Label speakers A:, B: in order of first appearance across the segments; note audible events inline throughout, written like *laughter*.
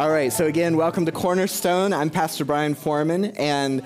A: All right, so again, welcome to Cornerstone. I'm Pastor Brian Foreman, and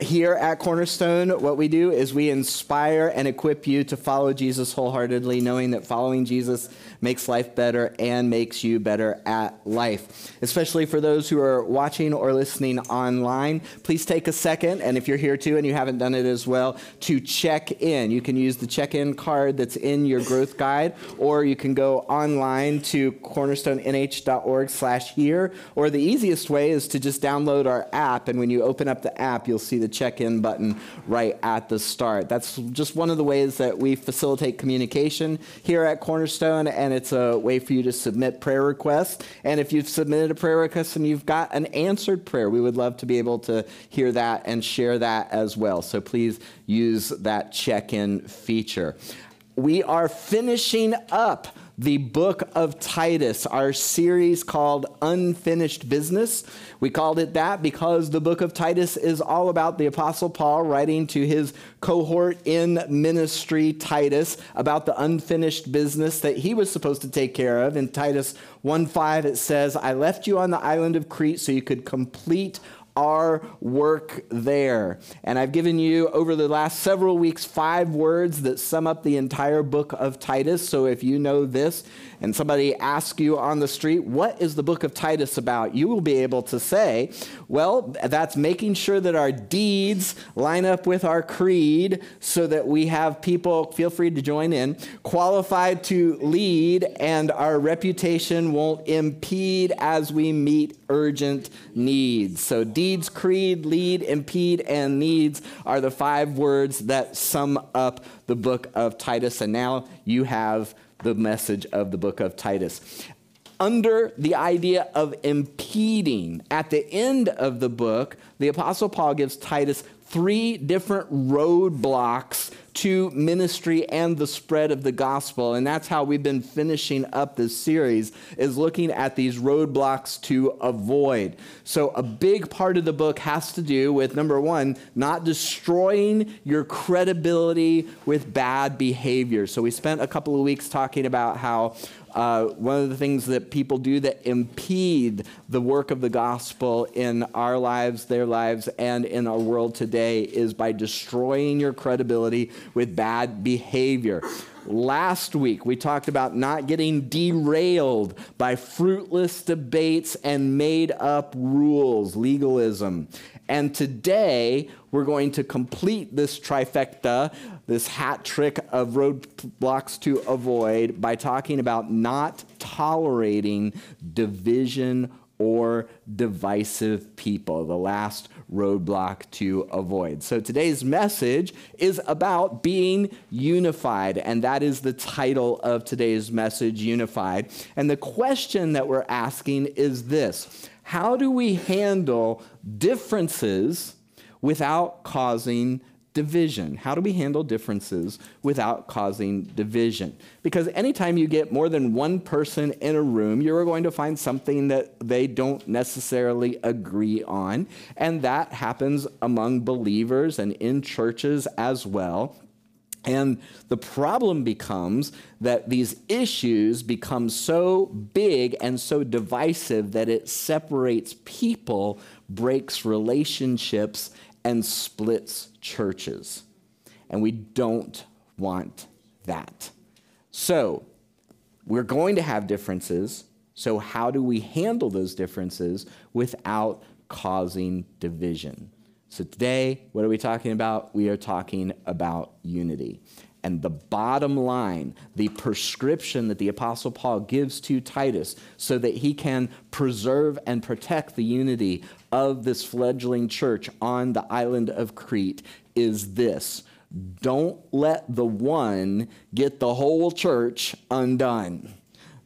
A: here at Cornerstone, what we do is we inspire and equip you to follow Jesus wholeheartedly, knowing that following Jesus makes life better and makes you better at life. Especially for those who are watching or listening online, please take a second, and if you're here too and you haven't done it as well, to check in. You can use the check in card that's in your growth guide, or you can go online to cornerstonenh.org slash here, or the easiest way is to just download our app, and when you open up the app, you'll see the check in button right at the start. That's just one of the ways that we facilitate communication here at Cornerstone. And and it's a way for you to submit prayer requests. And if you've submitted a prayer request and you've got an answered prayer, we would love to be able to hear that and share that as well. So please use that check in feature. We are finishing up the book of Titus, our series called Unfinished Business. We called it that because the book of Titus is all about the Apostle Paul writing to his cohort in ministry, Titus, about the unfinished business that he was supposed to take care of. In Titus 1 5, it says, I left you on the island of Crete so you could complete our work there. And I've given you over the last several weeks five words that sum up the entire book of Titus. So if you know this and somebody asks you on the street, what is the book of Titus about? You will be able to say, well, that's making sure that our deeds line up with our creed so that we have people, feel free to join in, qualified to lead and our reputation won't impede as we meet urgent needs. So, deeds, creed, lead, impede, and needs are the five words that sum up the book of Titus. And now you have the message of the book of Titus. Under the idea of impeding, at the end of the book, the Apostle Paul gives Titus three different roadblocks to ministry and the spread of the gospel. And that's how we've been finishing up this series is looking at these roadblocks to avoid. So a big part of the book has to do with number one not destroying your credibility with bad behavior. So we spent a couple of weeks talking about how uh, one of the things that people do that impede the work of the gospel in our lives, their lives, and in our world today is by destroying your credibility with bad behavior. Last week, we talked about not getting derailed by fruitless debates and made up rules, legalism. And today, we're going to complete this trifecta, this hat trick of roadblocks to avoid, by talking about not tolerating division or divisive people, the last roadblock to avoid. So today's message is about being unified, and that is the title of today's message, Unified. And the question that we're asking is this How do we handle differences without causing division. How do we handle differences without causing division? Because anytime you get more than one person in a room, you're going to find something that they don't necessarily agree on. And that happens among believers and in churches as well. And the problem becomes that these issues become so big and so divisive that it separates people, breaks relationships, and splits churches. And we don't want that. So, we're going to have differences. So, how do we handle those differences without causing division? So, today, what are we talking about? We are talking about unity. And the bottom line, the prescription that the Apostle Paul gives to Titus so that he can preserve and protect the unity of this fledgling church on the island of Crete is this don't let the one get the whole church undone.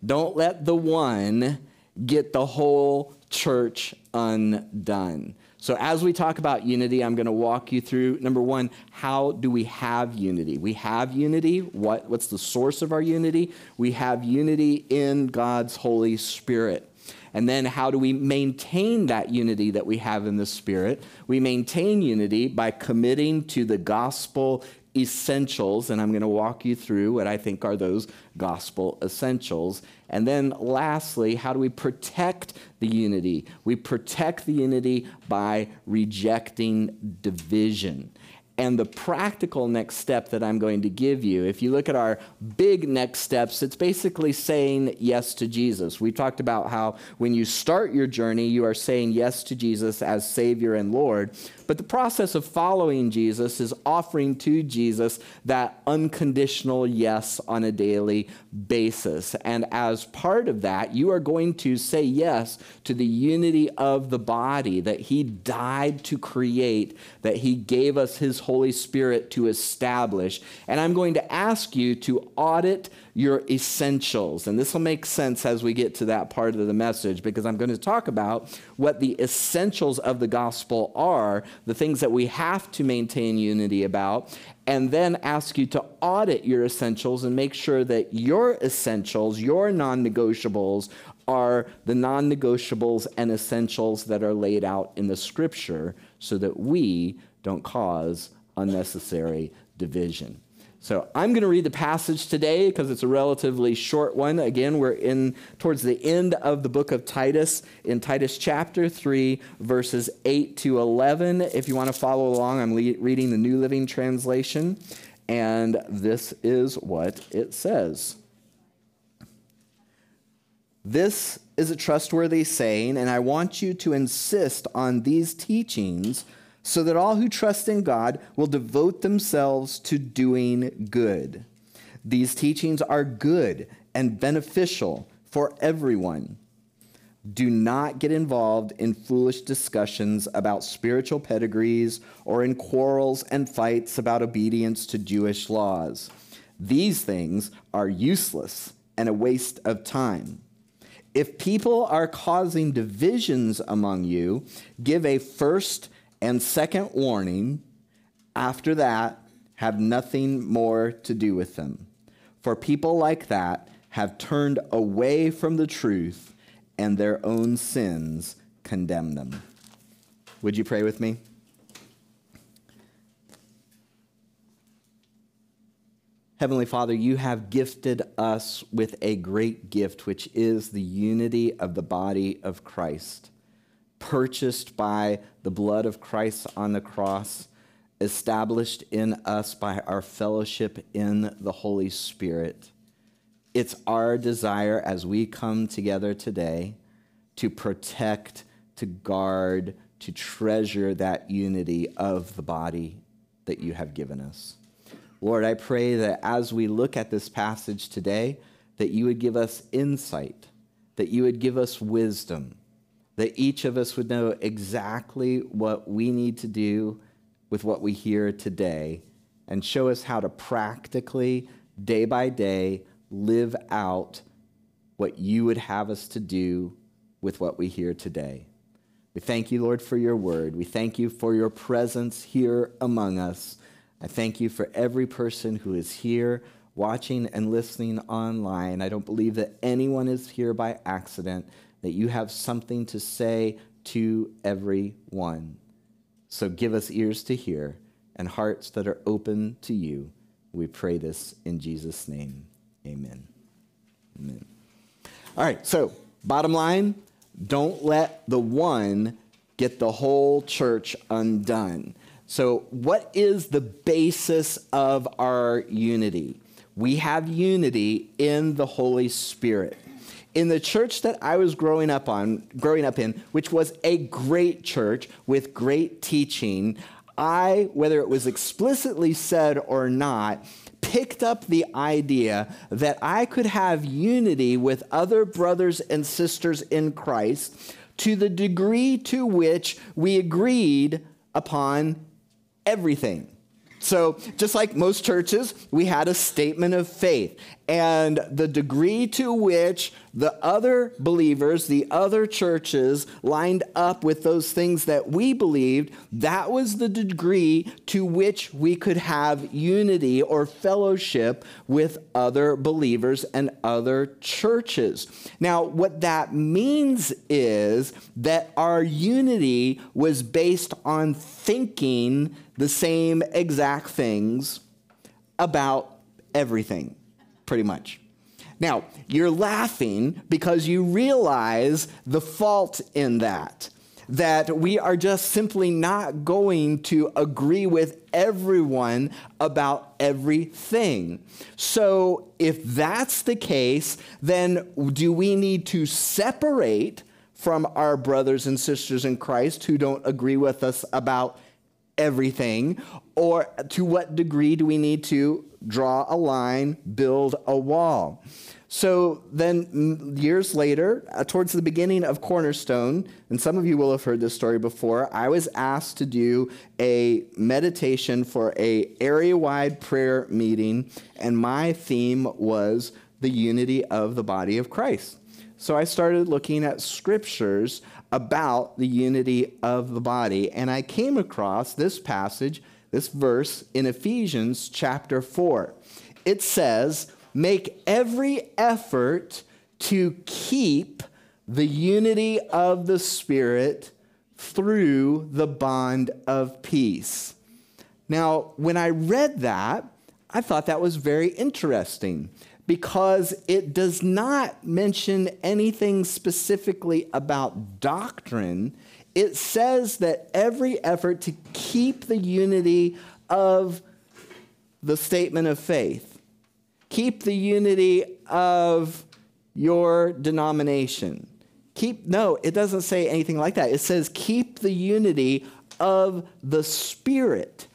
A: Don't let the one get the whole church undone. So, as we talk about unity, I'm going to walk you through number one, how do we have unity? We have unity. What, what's the source of our unity? We have unity in God's Holy Spirit. And then, how do we maintain that unity that we have in the Spirit? We maintain unity by committing to the gospel essentials, and I'm going to walk you through what I think are those gospel essentials. And then lastly, how do we protect the unity? We protect the unity by rejecting division. And the practical next step that I'm going to give you, if you look at our big next steps, it's basically saying yes to Jesus. We talked about how when you start your journey, you are saying yes to Jesus as Savior and Lord. But the process of following Jesus is offering to Jesus that unconditional yes on a daily basis. And as part of that, you are going to say yes to the unity of the body that He died to create, that He gave us His Holy Spirit to establish. And I'm going to ask you to audit your essentials. And this will make sense as we get to that part of the message because I'm going to talk about what the essentials of the gospel are, the things that we have to maintain unity about, and then ask you to audit your essentials and make sure that your essentials, your non negotiables, are the non negotiables and essentials that are laid out in the scripture so that we don't cause unnecessary division. So I'm going to read the passage today because it's a relatively short one. Again, we're in towards the end of the book of Titus in Titus chapter 3 verses 8 to 11. If you want to follow along, I'm le- reading the New Living Translation and this is what it says. This is a trustworthy saying and I want you to insist on these teachings so that all who trust in God will devote themselves to doing good. These teachings are good and beneficial for everyone. Do not get involved in foolish discussions about spiritual pedigrees or in quarrels and fights about obedience to Jewish laws. These things are useless and a waste of time. If people are causing divisions among you, give a first and second warning, after that, have nothing more to do with them. For people like that have turned away from the truth, and their own sins condemn them. Would you pray with me? Heavenly Father, you have gifted us with a great gift, which is the unity of the body of Christ purchased by the blood of Christ on the cross, established in us by our fellowship in the Holy Spirit. It's our desire as we come together today to protect, to guard, to treasure that unity of the body that you have given us. Lord, I pray that as we look at this passage today, that you would give us insight, that you would give us wisdom, that each of us would know exactly what we need to do with what we hear today and show us how to practically, day by day, live out what you would have us to do with what we hear today. We thank you, Lord, for your word. We thank you for your presence here among us. I thank you for every person who is here watching and listening online. I don't believe that anyone is here by accident that you have something to say to everyone. So give us ears to hear and hearts that are open to you. We pray this in Jesus' name. Amen. Amen. All right, so bottom line don't let the one get the whole church undone. So, what is the basis of our unity? We have unity in the Holy Spirit in the church that I was growing up on, growing up in, which was a great church with great teaching, I, whether it was explicitly said or not, picked up the idea that I could have unity with other brothers and sisters in Christ to the degree to which we agreed upon everything. So, just like most churches, we had a statement of faith. And the degree to which the other believers, the other churches, lined up with those things that we believed, that was the degree to which we could have unity or fellowship with other believers and other churches. Now, what that means is that our unity was based on thinking the same exact things about everything, pretty much. Now, you're laughing because you realize the fault in that. That we are just simply not going to agree with everyone about everything. So, if that's the case, then do we need to separate from our brothers and sisters in Christ who don't agree with us about everything? Or to what degree do we need to draw a line, build a wall? So then, years later, uh, towards the beginning of Cornerstone, and some of you will have heard this story before, I was asked to do a meditation for a area-wide prayer meeting, and my theme was the unity of the body of Christ. So I started looking at scriptures about the unity of the body, and I came across this passage, this verse in Ephesians chapter 4. It says, make every effort to keep the unity of the Spirit through the bond of peace. Now, when I read that, I thought that was very interesting because it does not mention anything specifically about doctrine. It says that every effort to keep the unity of the statement of faith keep the unity of your denomination. Keep, no, it doesn't say anything like that. It says keep the unity of the Spirit.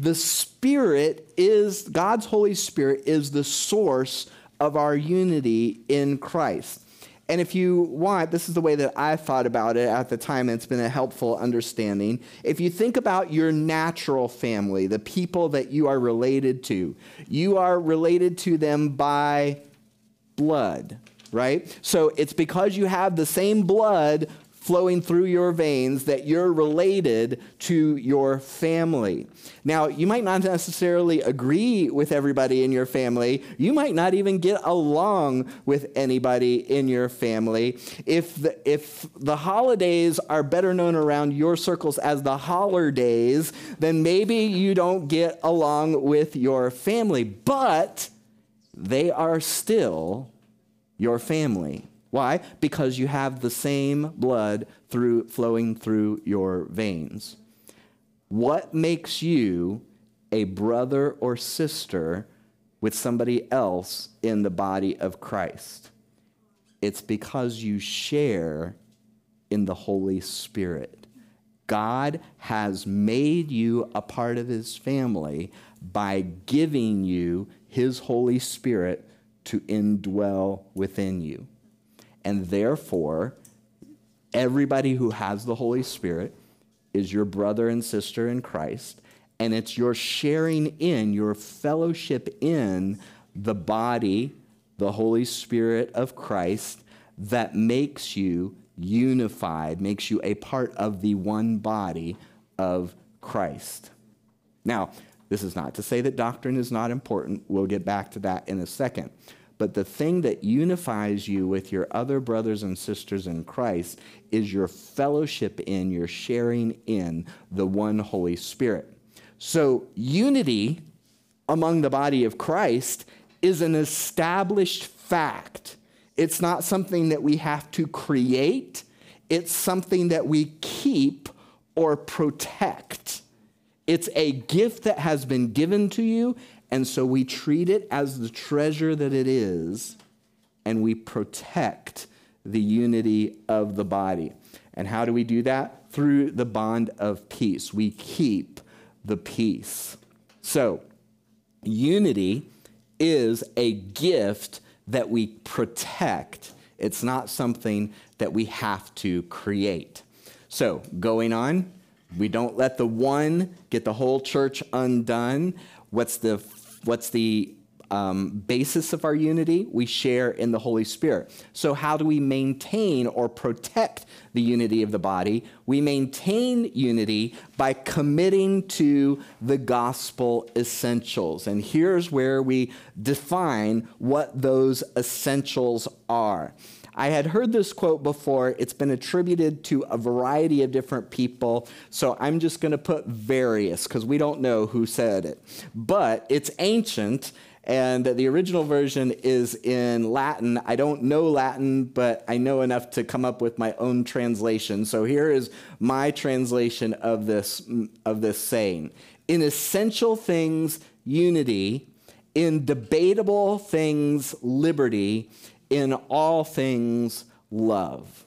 A: The Spirit is, God's Holy Spirit is the source of our unity in Christ. And if you want, this is the way that I thought about it at the time, and it's been a helpful understanding. If you think about your natural family, the people that you are related to, you are related to them by blood, right? So it's because you have the same blood flowing through your veins that you're related to your family. Now, you might not necessarily agree with everybody in your family. You might not even get along with anybody in your family. If the, if the holidays are better known around your circles as the holler days, then maybe you don't get along with your family, but they are still your family. Why? Because you have the same blood through, flowing through your veins. What makes you a brother or sister with somebody else in the body of Christ? It's because you share in the Holy Spirit. God has made you a part of his family by giving you his Holy Spirit to indwell within you. And therefore, everybody who has the Holy Spirit is your brother and sister in Christ. And it's your sharing in, your fellowship in the body, the Holy Spirit of Christ, that makes you unified, makes you a part of the one body of Christ. Now, this is not to say that doctrine is not important. We'll get back to that in a second. But the thing that unifies you with your other brothers and sisters in Christ is your fellowship in, your sharing in the one Holy Spirit. So, unity among the body of Christ is an established fact. It's not something that we have to create, it's something that we keep or protect. It's a gift that has been given to you, and so we treat it as the treasure that it is, and we protect the unity of the body. And how do we do that? Through the bond of peace. We keep the peace. So, unity is a gift that we protect, it's not something that we have to create. So, going on, we don't let the one get the whole church undone. What's the What's the um, basis of our unity? We share in the Holy Spirit. So, how do we maintain or protect the unity of the body? We maintain unity by committing to the gospel essentials. And here's where we define what those essentials are. I had heard this quote before. It's been attributed to a variety of different people. So I'm just going to put various because we don't know who said it. But it's ancient and the original version is in Latin. I don't know Latin, but I know enough to come up with my own translation. So here is my translation of this, of this saying In essential things, unity. In debatable things, liberty. In all things, love.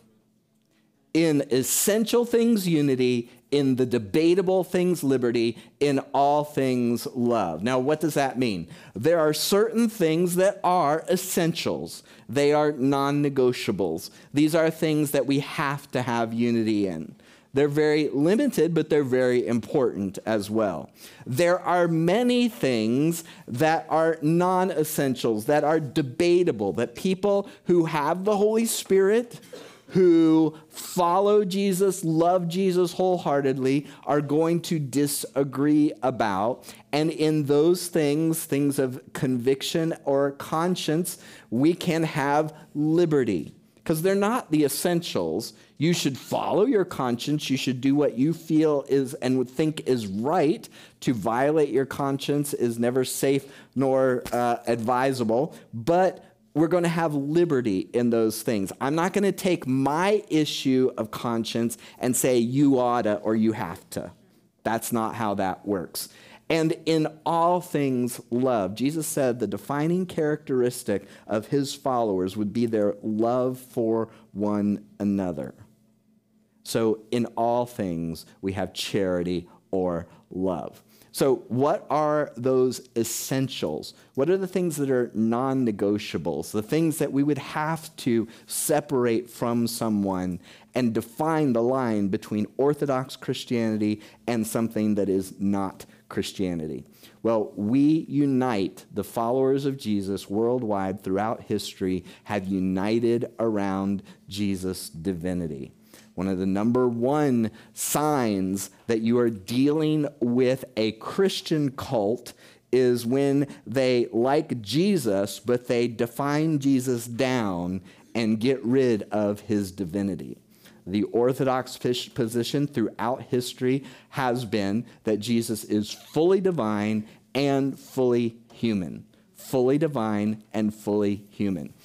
A: In essential things, unity in the debatable things liberty, in all things love. Now, what does that mean? There are certain things that are essentials, they are non negotiables. These are things that we have to have unity in. They're very limited, but they're very important as well. There are many things that are non essentials, that are debatable, that people who have the Holy Spirit, who follow Jesus, love Jesus wholeheartedly, are going to disagree about. And in those things, things of conviction or conscience, we can have liberty because they're not the essentials. You should follow your conscience. You should do what you feel is and would think is right. To violate your conscience is never safe nor uh, advisable. But we're going to have liberty in those things. I'm not going to take my issue of conscience and say you oughta or you have to. That's not how that works. And in all things, love. Jesus said the defining characteristic of his followers would be their love for one another. So, in all things, we have charity or love. So, what are those essentials? What are the things that are non negotiables? The things that we would have to separate from someone and define the line between Orthodox Christianity and something that is not Christianity? Well, we unite the followers of Jesus worldwide throughout history, have united around Jesus' divinity. One of the number one signs that you are dealing with a Christian cult is when they like Jesus, but they define Jesus down and get rid of his divinity. The Orthodox position throughout history has been that Jesus is fully divine and fully human. Fully divine and fully human.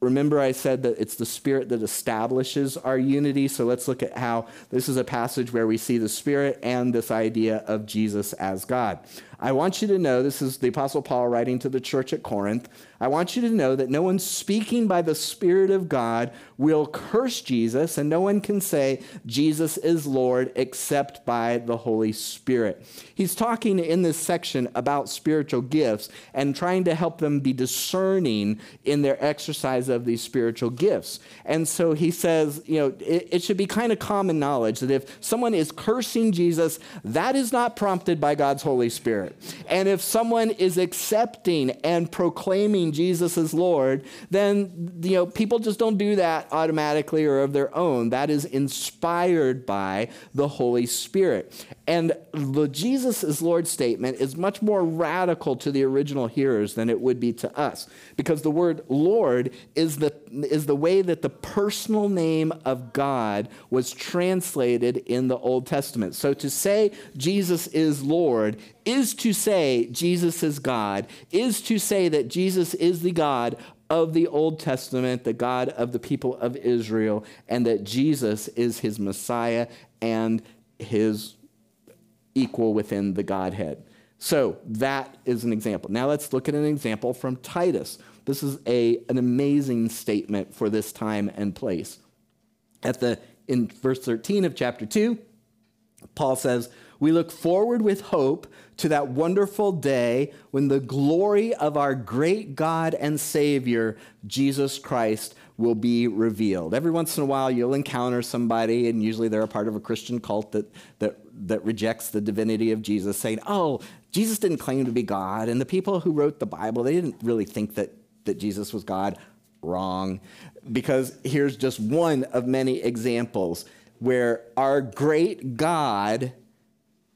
A: Remember, I said that it's the Spirit that establishes our unity. So let's look at how this is a passage where we see the Spirit and this idea of Jesus as God. I want you to know this is the Apostle Paul writing to the church at Corinth. I want you to know that no one speaking by the Spirit of God will curse Jesus, and no one can say Jesus is Lord except by the Holy Spirit. He's talking in this section about spiritual gifts and trying to help them be discerning in their exercise of these spiritual gifts. And so he says, you know, it, it should be kind of common knowledge that if someone is cursing Jesus, that is not prompted by God's Holy Spirit. And if someone is accepting and proclaiming Jesus as Lord, then you know people just don't do that automatically or of their own. That is inspired by the Holy Spirit. And the Jesus is Lord statement is much more radical to the original hearers than it would be to us because the word Lord is the is the way that the personal name of God was translated in the Old Testament. So to say Jesus is Lord is to say Jesus is God, is to say that Jesus is the God of the Old Testament, the God of the people of Israel, and that Jesus is his Messiah and his equal within the Godhead. So that is an example. Now let's look at an example from Titus. This is a, an amazing statement for this time and place. At the in verse 13 of chapter 2, Paul says, We look forward with hope to that wonderful day when the glory of our great God and Savior, Jesus Christ, will be revealed. Every once in a while, you'll encounter somebody, and usually they're a part of a Christian cult that, that, that rejects the divinity of Jesus, saying, Oh, Jesus didn't claim to be God. And the people who wrote the Bible, they didn't really think that, that Jesus was God. Wrong. Because here's just one of many examples where our great God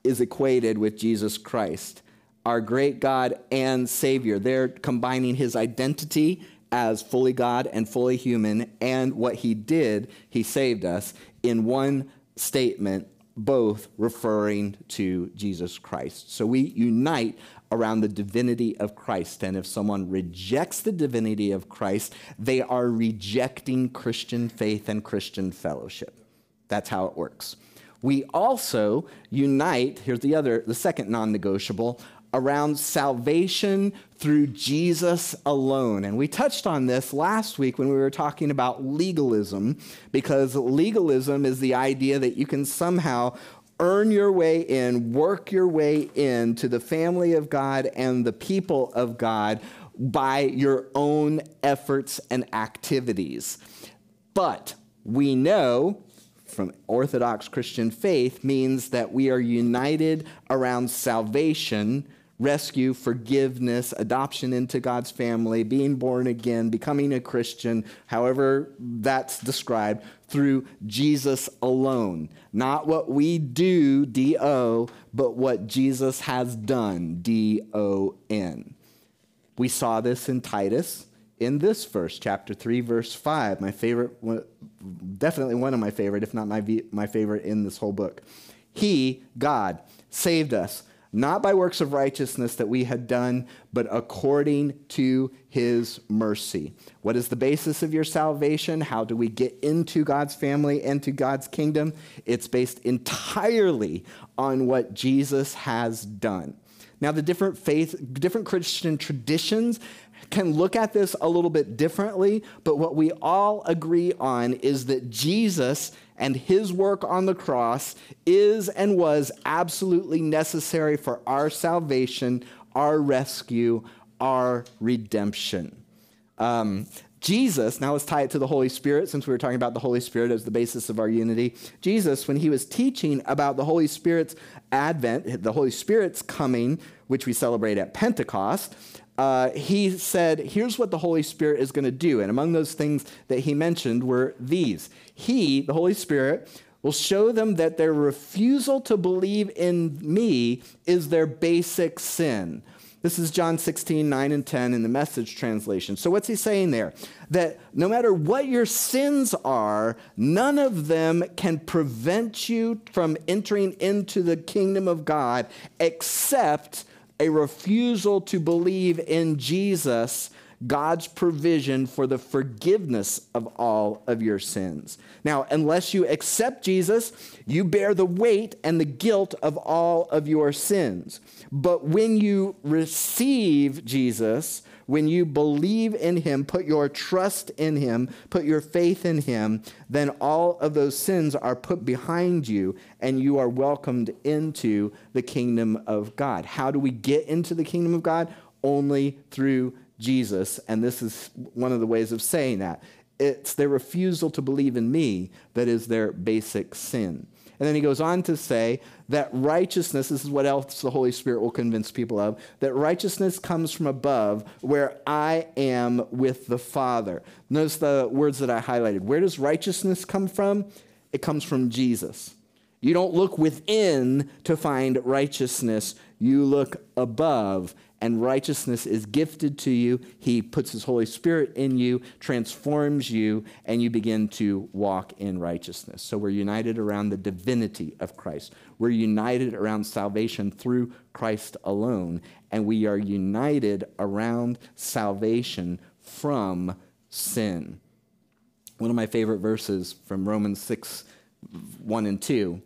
A: is equated with Jesus Christ, our great God and Savior. They're combining his identity as fully God and fully human, and what he did, he saved us in one statement, both referring to Jesus Christ. So we unite around the divinity of Christ. And if someone rejects the divinity of Christ, they are rejecting Christian faith and Christian fellowship. That's how it works. We also unite, here's the other, the second non negotiable, around salvation through Jesus alone. And we touched on this last week when we were talking about legalism, because legalism is the idea that you can somehow earn your way in, work your way into the family of God and the people of God by your own efforts and activities. But we know from Orthodox Christian faith means that we are united around salvation rescue, forgiveness, adoption into God's family, being born again, becoming a Christian, however that's described, through Jesus alone. Not what we do, D O, but what Jesus has done, D O N. We saw this in Titus in this verse, chapter 3, verse 5. My favorite, definitely one of my favorite, if not my, my favorite in this whole book. He, God, saved us not by works of righteousness that we had done, but according to his mercy. What is the basis of your salvation? How do we get into God's family and to God's kingdom? It's based entirely on what Jesus has done. Now, the different faith, different Christian traditions can look at this a little bit differently, but what we all agree on is that Jesus and his work on the cross is and was absolutely necessary for our salvation, our rescue, our redemption. Um, Jesus, now let's tie it to the Holy Spirit since we were talking about the Holy Spirit as the basis of our unity. Jesus, when he was teaching about the Holy Spirit's advent, the Holy Spirit's coming, which we celebrate at Pentecost, uh, he said, Here's what the Holy Spirit is going to do. And among those things that he mentioned were these He, the Holy Spirit, will show them that their refusal to believe in me is their basic sin. This is John 16, 9 and 10 in the message translation. So, what's he saying there? That no matter what your sins are, none of them can prevent you from entering into the kingdom of God except a refusal to believe in Jesus, God's provision for the forgiveness of all of your sins. Now, unless you accept Jesus, you bear the weight and the guilt of all of your sins. But when you receive Jesus, when you believe in him, put your trust in him, put your faith in him, then all of those sins are put behind you and you are welcomed into the kingdom of God. How do we get into the kingdom of God? Only through Jesus. And this is one of the ways of saying that. It's their refusal to believe in me that is their basic sin. And then he goes on to say that righteousness, this is what else the Holy Spirit will convince people of, that righteousness comes from above where I am with the Father. Notice the words that I highlighted. Where does righteousness come from? It comes from Jesus. You don't look within to find righteousness, you look above and righteousness is gifted to you. He puts His Holy Spirit in you, transforms you, and you begin to walk in righteousness. So we're united around the divinity of Christ. We're united around salvation through Christ alone, and we are united around salvation from sin. One of my favorite verses from Romans 6 1 and 2,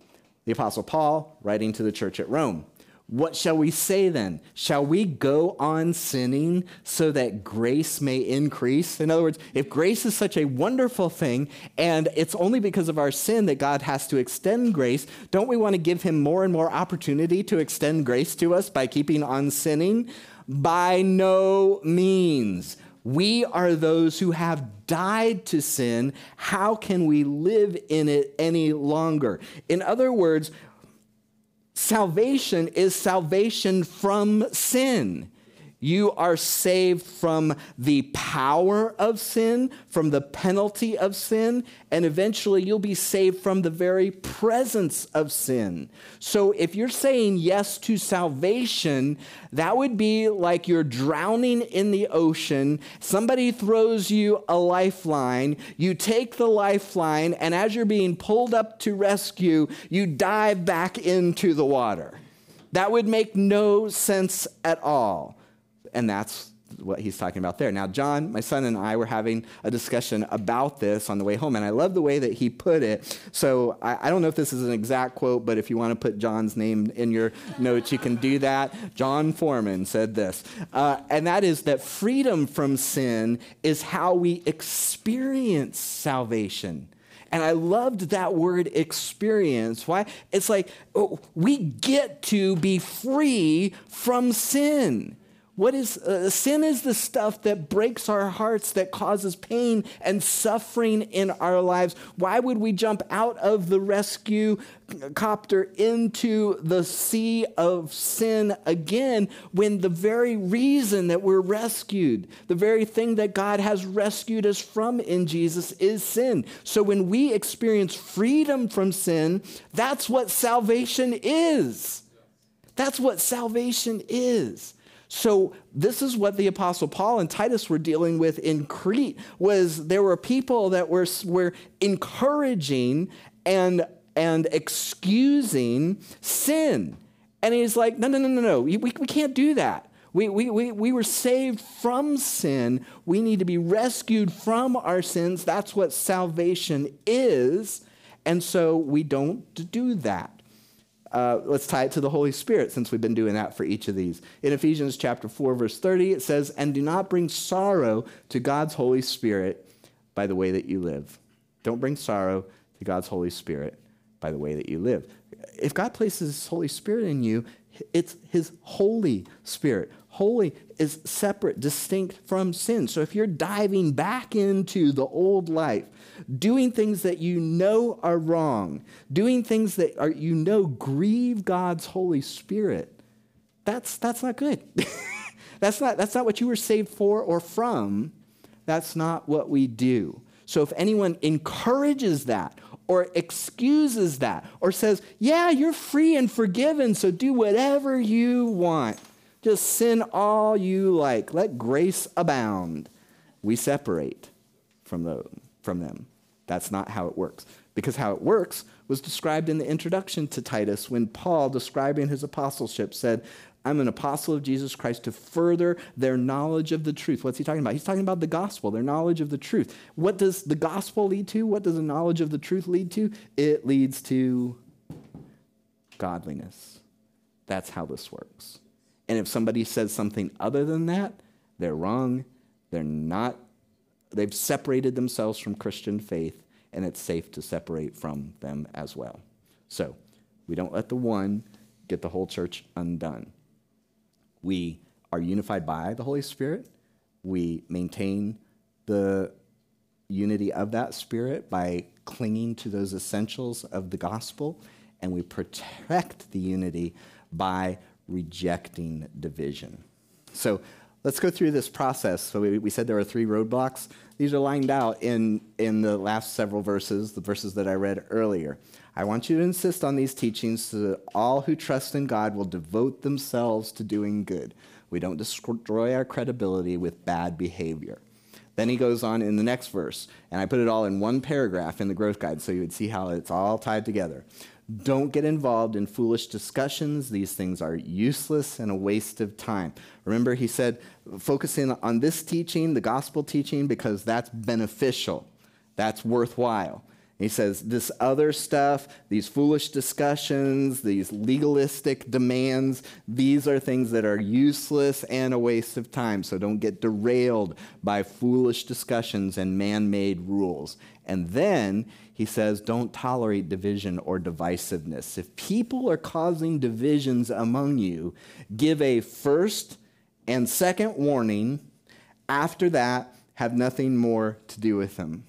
A: the Apostle Paul writing to the church at Rome. What shall we say then? Shall we go on sinning so that grace may increase? In other words, if grace is such a wonderful thing and it's only because of our sin that God has to extend grace, don't we want to give him more and more opportunity to extend grace to us by keeping on sinning? By no means. We are those who have died to sin. How can we live in it any longer? In other words, Salvation is salvation from sin. You are saved from the power of sin, from the penalty of sin, and eventually you'll be saved from the very presence of sin. So if you're saying yes to salvation, that would be like you're drowning in the ocean. Somebody throws you a lifeline. You take the lifeline, and as you're being pulled up to rescue, you dive back into the water. That would make no sense at all. And that's what he's talking about there. Now, John, my son, and I were having a discussion about this on the way home, and I love the way that he put it. So I, I, don't know if this is an exact quote, but if you want to put John's name in your notes, you can do that. John Foreman said this, uh, and that is that freedom from sin is how we experience salvation. And I loved that word experience. Why? It's like oh, we get to be free from sin. What is uh, sin is the stuff that breaks our hearts, that causes pain and suffering in our lives. Why would we jump out of the rescue copter into the sea of sin again when the very reason that we're rescued, the very thing that God has rescued us from in Jesus is sin. So when we experience freedom from sin, that's what salvation is. That's what salvation is. So this is what the apostle Paul and Titus were dealing with in Crete was there were people that were, were encouraging and, and excusing sin. And he's like, no, no, no, no, no, we, we can't do that. We, we, we, we were saved from sin. We need to be rescued from our sins. That's what salvation is. And so we don't do that. Uh, let's tie it to the Holy Spirit since we've been doing that for each of these. In Ephesians chapter 4, verse 30, it says, And do not bring sorrow to God's Holy Spirit by the way that you live. Don't bring sorrow to God's Holy Spirit by the way that you live. If God places His Holy Spirit in you, it's His Holy Spirit. Holy is separate, distinct from sin. So if you're diving back into the old life, doing things that you know are wrong, doing things that are, you know grieve God's Holy Spirit, that's, that's not good. *laughs* that's, not, that's not what you were saved for or from. That's not what we do. So if anyone encourages that or excuses that or says, yeah, you're free and forgiven, so do whatever you want just sin all you like. Let grace abound. We separate from, the, from them. That's not how it works. Because how it works was described in the introduction to Titus when Paul, describing his apostleship, said, I'm an apostle of Jesus Christ to further their knowledge of the truth. What's he talking about? He's talking about the gospel, their knowledge of the truth. What does the gospel lead to? What does the knowledge of the truth lead to? It leads to godliness. That's how this works. And if somebody says something other than that, they're wrong. They're not, they've separated themselves from Christian faith, and it's safe to separate from them as well. So we don't let the one get the whole church undone. We are unified by the Holy Spirit. We maintain the unity of that Spirit by clinging to those essentials of the gospel, and we protect the unity by rejecting division. So let's go through this process. So we, we, said there are three roadblocks. These are lined out in, in the last several verses, the verses that I read earlier. I want you to insist on these teachings so that all who trust in God will devote themselves to doing good. We don't destroy our credibility with bad behavior. Then he goes on in the next verse, and I put it all in one paragraph in the growth guide so you would see how it's all tied together. Don't get involved in foolish discussions. These things are useless and a waste of time. Remember, he said, focusing on this teaching, the gospel teaching, because that's beneficial, that's worthwhile. He says, this other stuff, these foolish discussions, these legalistic demands, these are things that are useless and a waste of time. So don't get derailed by foolish discussions and man made rules. And then he says, don't tolerate division or divisiveness. If people are causing divisions among you, give a first and second warning. After that, have nothing more to do with them.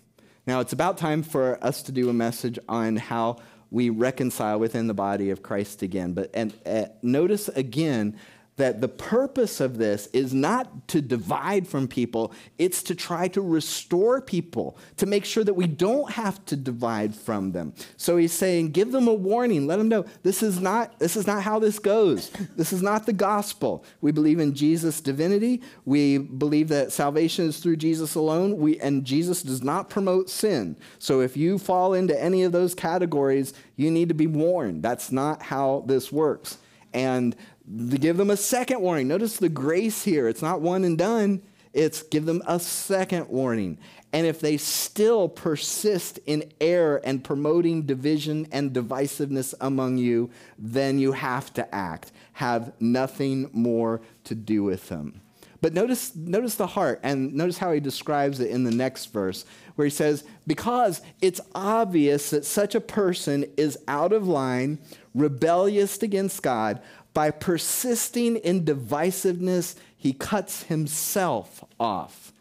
A: Now, it's about time for us to do a message on how we reconcile within the body of Christ again. But and uh, notice again that the purpose of this is not to divide from people, it's to try to restore people, to make sure that we don't have to divide from them. So he's saying, give them a warning, let them know this is not, this is not how this goes. This is not the gospel. We believe in Jesus' divinity. We believe that salvation is through Jesus alone. We, and Jesus does not promote sin. So if you fall into any of those categories, you need to be warned. That's not how this works. And to give them a second warning. Notice the grace here. It's not one and done, it's give them a second warning. And if they still persist in error and promoting division and divisiveness among you, then you have to act. Have nothing more to do with them. But notice, notice the heart, and notice how he describes it in the next verse, where he says, Because it's obvious that such a person is out of line, rebellious against God, by persisting in divisiveness, he cuts himself off.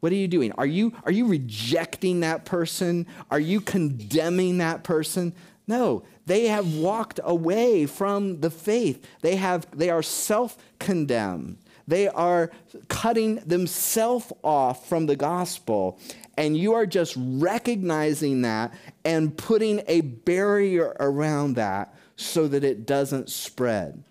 A: What are you doing? Are you, are you rejecting that person? Are you condemning that person? No, they have walked away from the faith. They, have, they are self condemned. They are cutting themselves off from the gospel. And you are just recognizing that and putting a barrier around that so that it doesn't spread.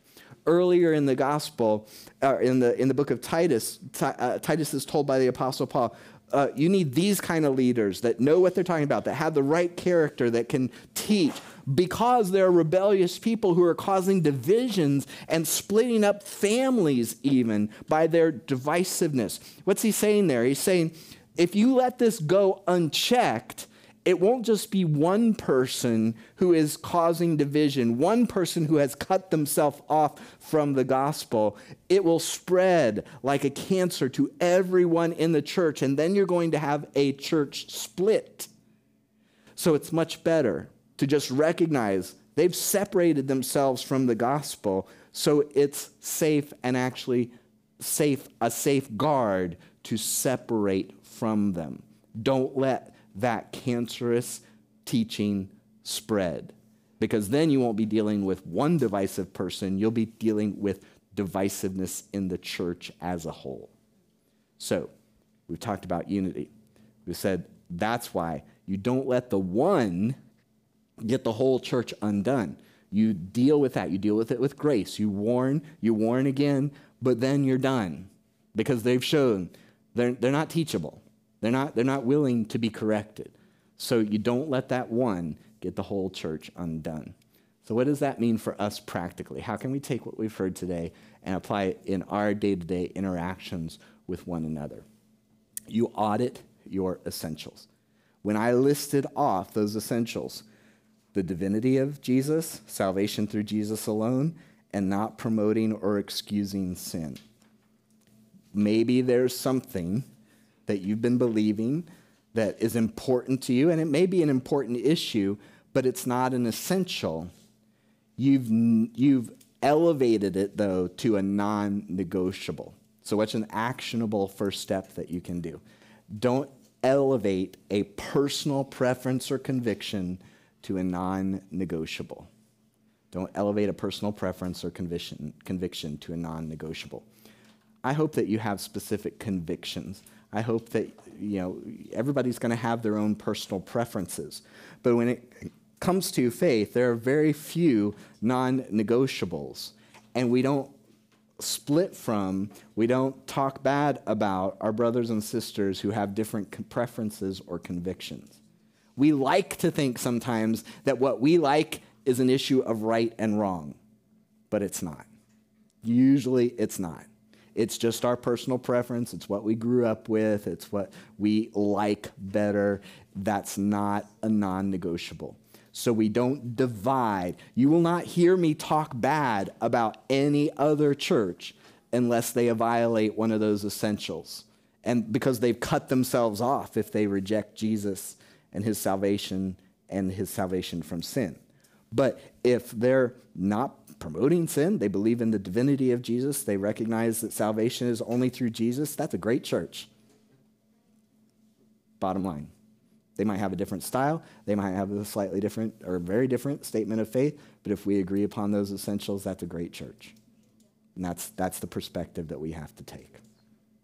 A: Earlier in the gospel, uh, in, the, in the book of Titus, uh, Titus is told by the Apostle Paul, uh, you need these kind of leaders that know what they're talking about, that have the right character, that can teach, because there are rebellious people who are causing divisions and splitting up families, even by their divisiveness. What's he saying there? He's saying, if you let this go unchecked, it won't just be one person who is causing division, one person who has cut themselves off from the gospel. It will spread like a cancer to everyone in the church, and then you're going to have a church split. So it's much better to just recognize they've separated themselves from the gospel, so it's safe and actually safe a safeguard to separate from them. Don't let that cancerous teaching spread. Because then you won't be dealing with one divisive person, you'll be dealing with divisiveness in the church as a whole. So, we've talked about unity. We said that's why you don't let the one get the whole church undone. You deal with that. You deal with it with grace. You warn, you warn again, but then you're done because they've shown they're, they're not teachable. They're not, they're not willing to be corrected. So you don't let that one get the whole church undone. So, what does that mean for us practically? How can we take what we've heard today and apply it in our day to day interactions with one another? You audit your essentials. When I listed off those essentials, the divinity of Jesus, salvation through Jesus alone, and not promoting or excusing sin. Maybe there's something that you've been believing that is important to you, and it may be an important issue, but it's not an essential. You've, you've elevated it, though, to a non negotiable. So, what's an actionable first step that you can do? Don't elevate a personal preference or conviction to a non negotiable. Don't elevate a personal preference or conviction, conviction to a non negotiable. I hope that you have specific convictions I hope that you know everybody's going to have their own personal preferences. But when it comes to faith, there are very few non-negotiables, and we don't split from, we don't talk bad about our brothers and sisters who have different preferences or convictions. We like to think sometimes that what we like is an issue of right and wrong, but it's not. Usually it's not. It's just our personal preference. It's what we grew up with. It's what we like better. That's not a non negotiable. So we don't divide. You will not hear me talk bad about any other church unless they violate one of those essentials. And because they've cut themselves off if they reject Jesus and his salvation and his salvation from sin. But if they're not promoting sin. They believe in the divinity of Jesus. They recognize that salvation is only through Jesus. That's a great church. Bottom line. They might have a different style. They might have a slightly different or very different statement of faith. But if we agree upon those essentials, that's a great church. And that's, that's the perspective that we have to take.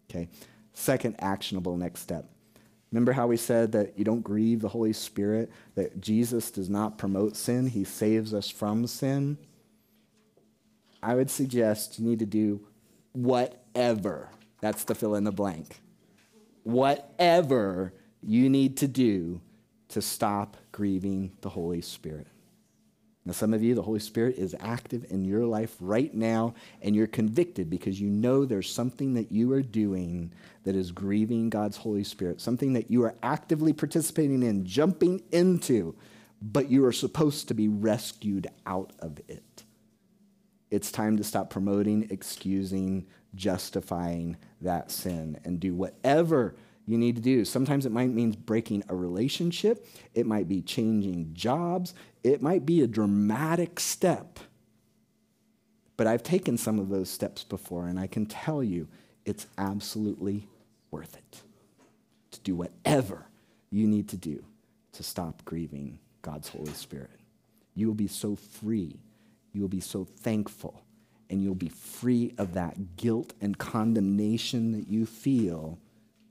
A: Okay? Second actionable next step. Remember how we said that you don't grieve the Holy Spirit, that Jesus does not promote sin, he saves us from sin? I would suggest you need to do whatever. That's the fill in the blank. Whatever you need to do to stop grieving the Holy Spirit. Now, some of you, the Holy Spirit is active in your life right now, and you're convicted because you know there's something that you are doing that is grieving God's Holy Spirit, something that you are actively participating in, jumping into, but you are supposed to be rescued out of it. It's time to stop promoting, excusing, justifying that sin and do whatever you need to do. Sometimes it might mean breaking a relationship, it might be changing jobs, it might be a dramatic step. But I've taken some of those steps before, and I can tell you it's absolutely worth it to do whatever you need to do to stop grieving God's Holy Spirit. You will be so free, you will be so thankful, and you'll be free of that guilt and condemnation that you feel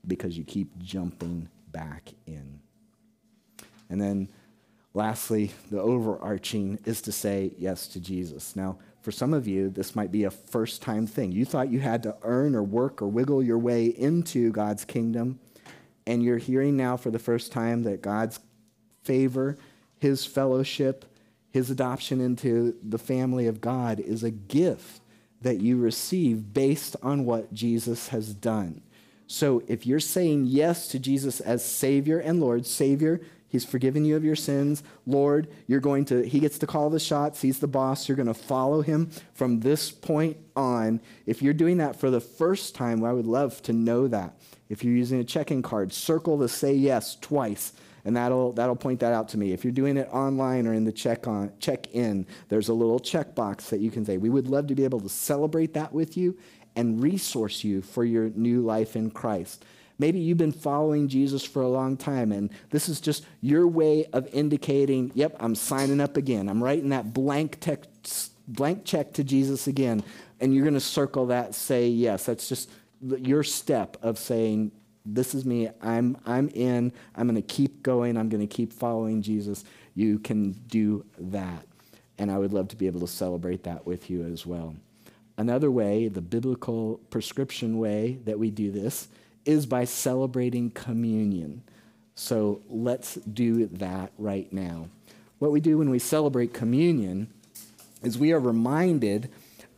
A: because you keep jumping back in. And then lastly, the overarching is to say yes to Jesus. Now, for some of you, this might be a first time thing. You thought you had to earn or work or wiggle your way into God's kingdom, and you're hearing now for the first time that God's favor, His fellowship, His adoption into the family of God is a gift that you receive based on what Jesus has done. So if you're saying yes to Jesus as Savior and Lord, Savior, He's forgiven you of your sins. Lord, you're going to, He gets to call the shots. He's the boss. You're going to follow Him from this point on. If you're doing that for the first time, I would love to know that. If you're using a checking card, circle the say yes twice and that'll that'll point that out to me. If you're doing it online or in the check on check in, there's a little checkbox that you can say. We would love to be able to celebrate that with you and resource you for your new life in Christ. Maybe you've been following Jesus for a long time, and this is just your way of indicating, yep, I'm signing up again. I'm writing that blank, text, blank check to Jesus again. And you're going to circle that, say yes. That's just your step of saying, this is me. I'm, I'm in. I'm going to keep going. I'm going to keep following Jesus. You can do that. And I would love to be able to celebrate that with you as well. Another way, the biblical prescription way that we do this, is by celebrating communion. So let's do that right now. What we do when we celebrate communion is we are reminded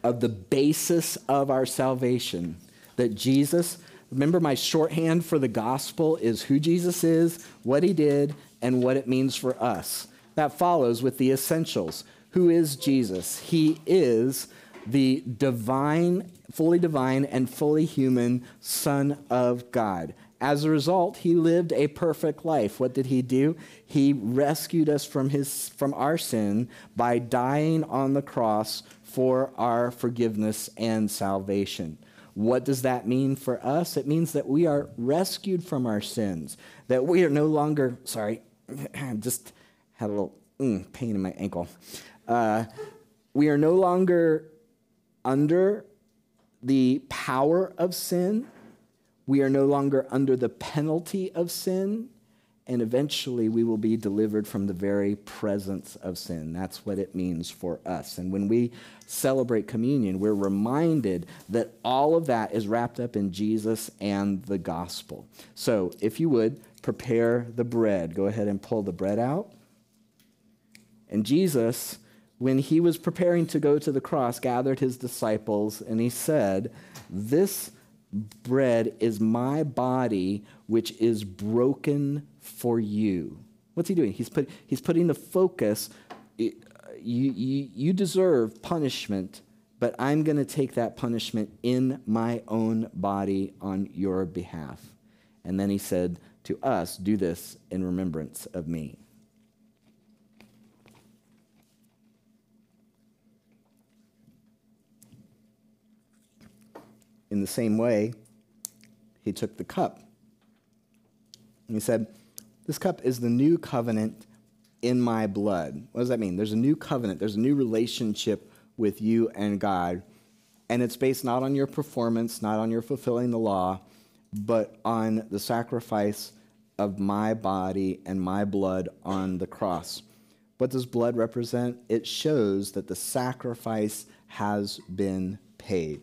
A: of the basis of our salvation that Jesus, remember my shorthand for the gospel is who Jesus is, what he did, and what it means for us. That follows with the essentials. Who is Jesus? He is the divine, fully divine, and fully human Son of God. As a result, he lived a perfect life. What did he do? He rescued us from, his, from our sin by dying on the cross for our forgiveness and salvation. What does that mean for us? It means that we are rescued from our sins, that we are no longer, sorry, *clears throat* just had a little mm, pain in my ankle. Uh, we are no longer under the power of sin. We are no longer under the penalty of sin. And eventually we will be delivered from the very presence of sin. That's what it means for us. And when we celebrate communion, we're reminded that all of that is wrapped up in Jesus and the gospel. So if you would, prepare the bread. Go ahead and pull the bread out. And Jesus when he was preparing to go to the cross, gathered his disciples, and he said, This bread is my body, which is broken for you. What's he doing? He's, put, he's putting the focus. You, you, you deserve punishment, but I'm going to take that punishment in my own body on your behalf. And then he said to us, Do this in remembrance of me. In the same way, he took the cup. And he said, This cup is the new covenant in my blood. What does that mean? There's a new covenant, there's a new relationship with you and God And it's based not on your performance, not on your fulfilling the law, but on the sacrifice of my body and my blood on the cross. What does blood represent? It shows that the sacrifice has been paid.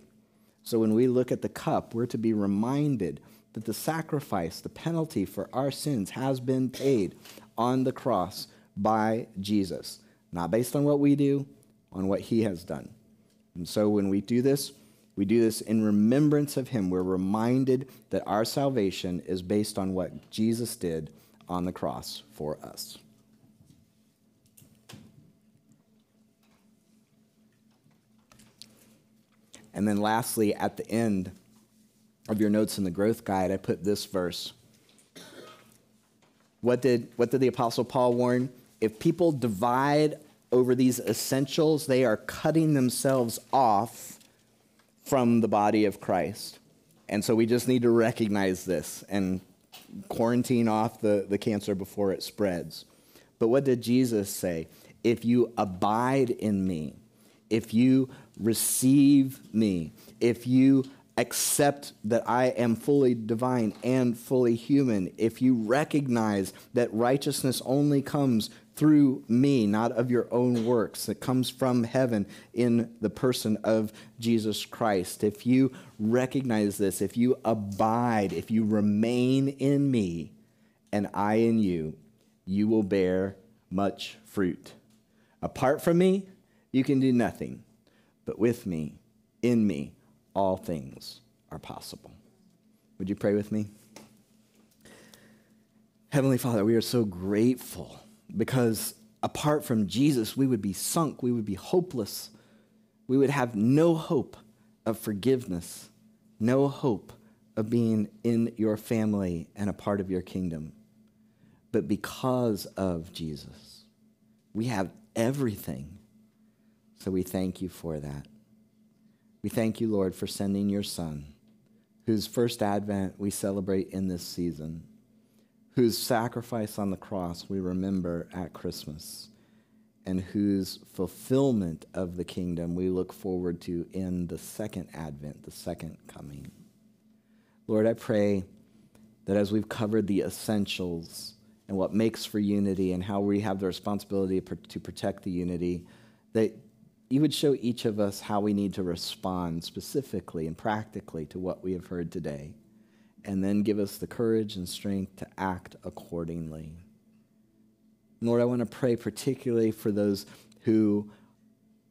A: So when we look at the cup, we're to be reminded that the sacrifice, the penalty for our sins, has been paid on the cross by Jesus. Not based on what we do, on what he has done. And so when we do this, we do this in remembrance of him. We're reminded that our salvation is based on what Jesus did on the cross for us. And then lastly, at the end of your notes in the growth guide, I put this verse. What did, what did the Apostle Paul warn? If people divide over these essentials, they are cutting themselves off from the body of Christ. And so we just need to recognize this and quarantine off the, the cancer before it spreads. But what did Jesus say? If you abide in me, if you receive me, if you accept that I am fully divine and fully human, if you recognize that righteousness only comes through me, not of your own works, that comes from heaven in the person of Jesus Christ, if you recognize this, if you abide, if you remain in me and I in you, you will bear much fruit. Apart from me, you can do nothing, but with me, in me, all things are possible. Would you pray with me? Heavenly Father, we are so grateful because apart from Jesus, we would be sunk, we would be hopeless, we would have no hope of forgiveness, no hope of being in your family and a part of your kingdom. But because of Jesus, we have everything. So we thank you for that. We thank you, Lord, for sending your Son, whose first advent we celebrate in this season whose sacrifice on the cross we remember at Christmas, and whose fulfillment of the kingdom we look forward to in the second advent, the second coming. Lord, I pray that as we've covered the essentials and what makes for unity and how we have the responsibility to protect the unity, that you would show each of us how we need to respond specifically and practically to what we have heard today and then give us the courage and strength to act accordingly. Lord, I want to pray particularly for those who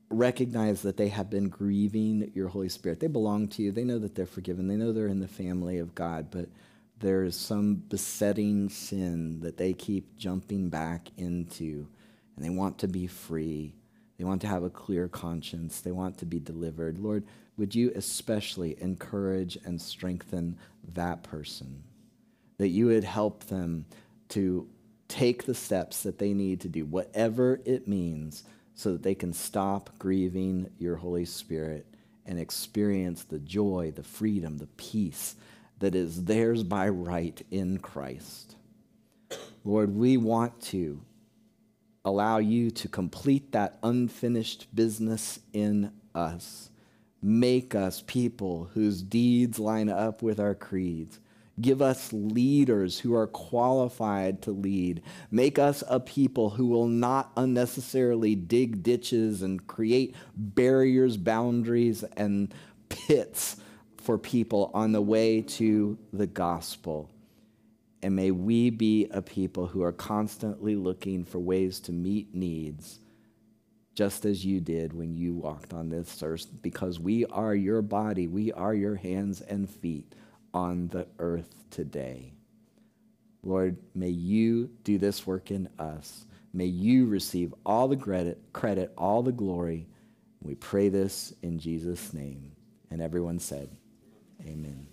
A: recognize that they have been grieving your Holy Spirit. They belong to you. They know that they're forgiven. They know they're in the family of God, but there is some besetting sin that they keep jumping back into, and they want to be free. They want to have a clear conscience. They want to be delivered. Lord, would you especially encourage and strengthen that person? That you would help them to take the steps that they need to do, whatever it means, so that they can stop grieving your Holy Spirit and experience the joy, the freedom, the peace that is theirs by right in Christ. Lord, we want to allow you to complete that unfinished business in us Make us people whose deeds line up with our creeds. Give us leaders who are qualified to lead. Make us a people who will not unnecessarily dig ditches and create barriers, boundaries, and pits for people on the way to the gospel. And may we be a people who are constantly looking for ways to meet needs just as you did when you walked on this earth, because we are your body, we are your hands and feet on the earth today. Lord, may you do this work in us. May you receive all the credit, credit, all the glory. We pray this in Jesus' name. And everyone said, Amen.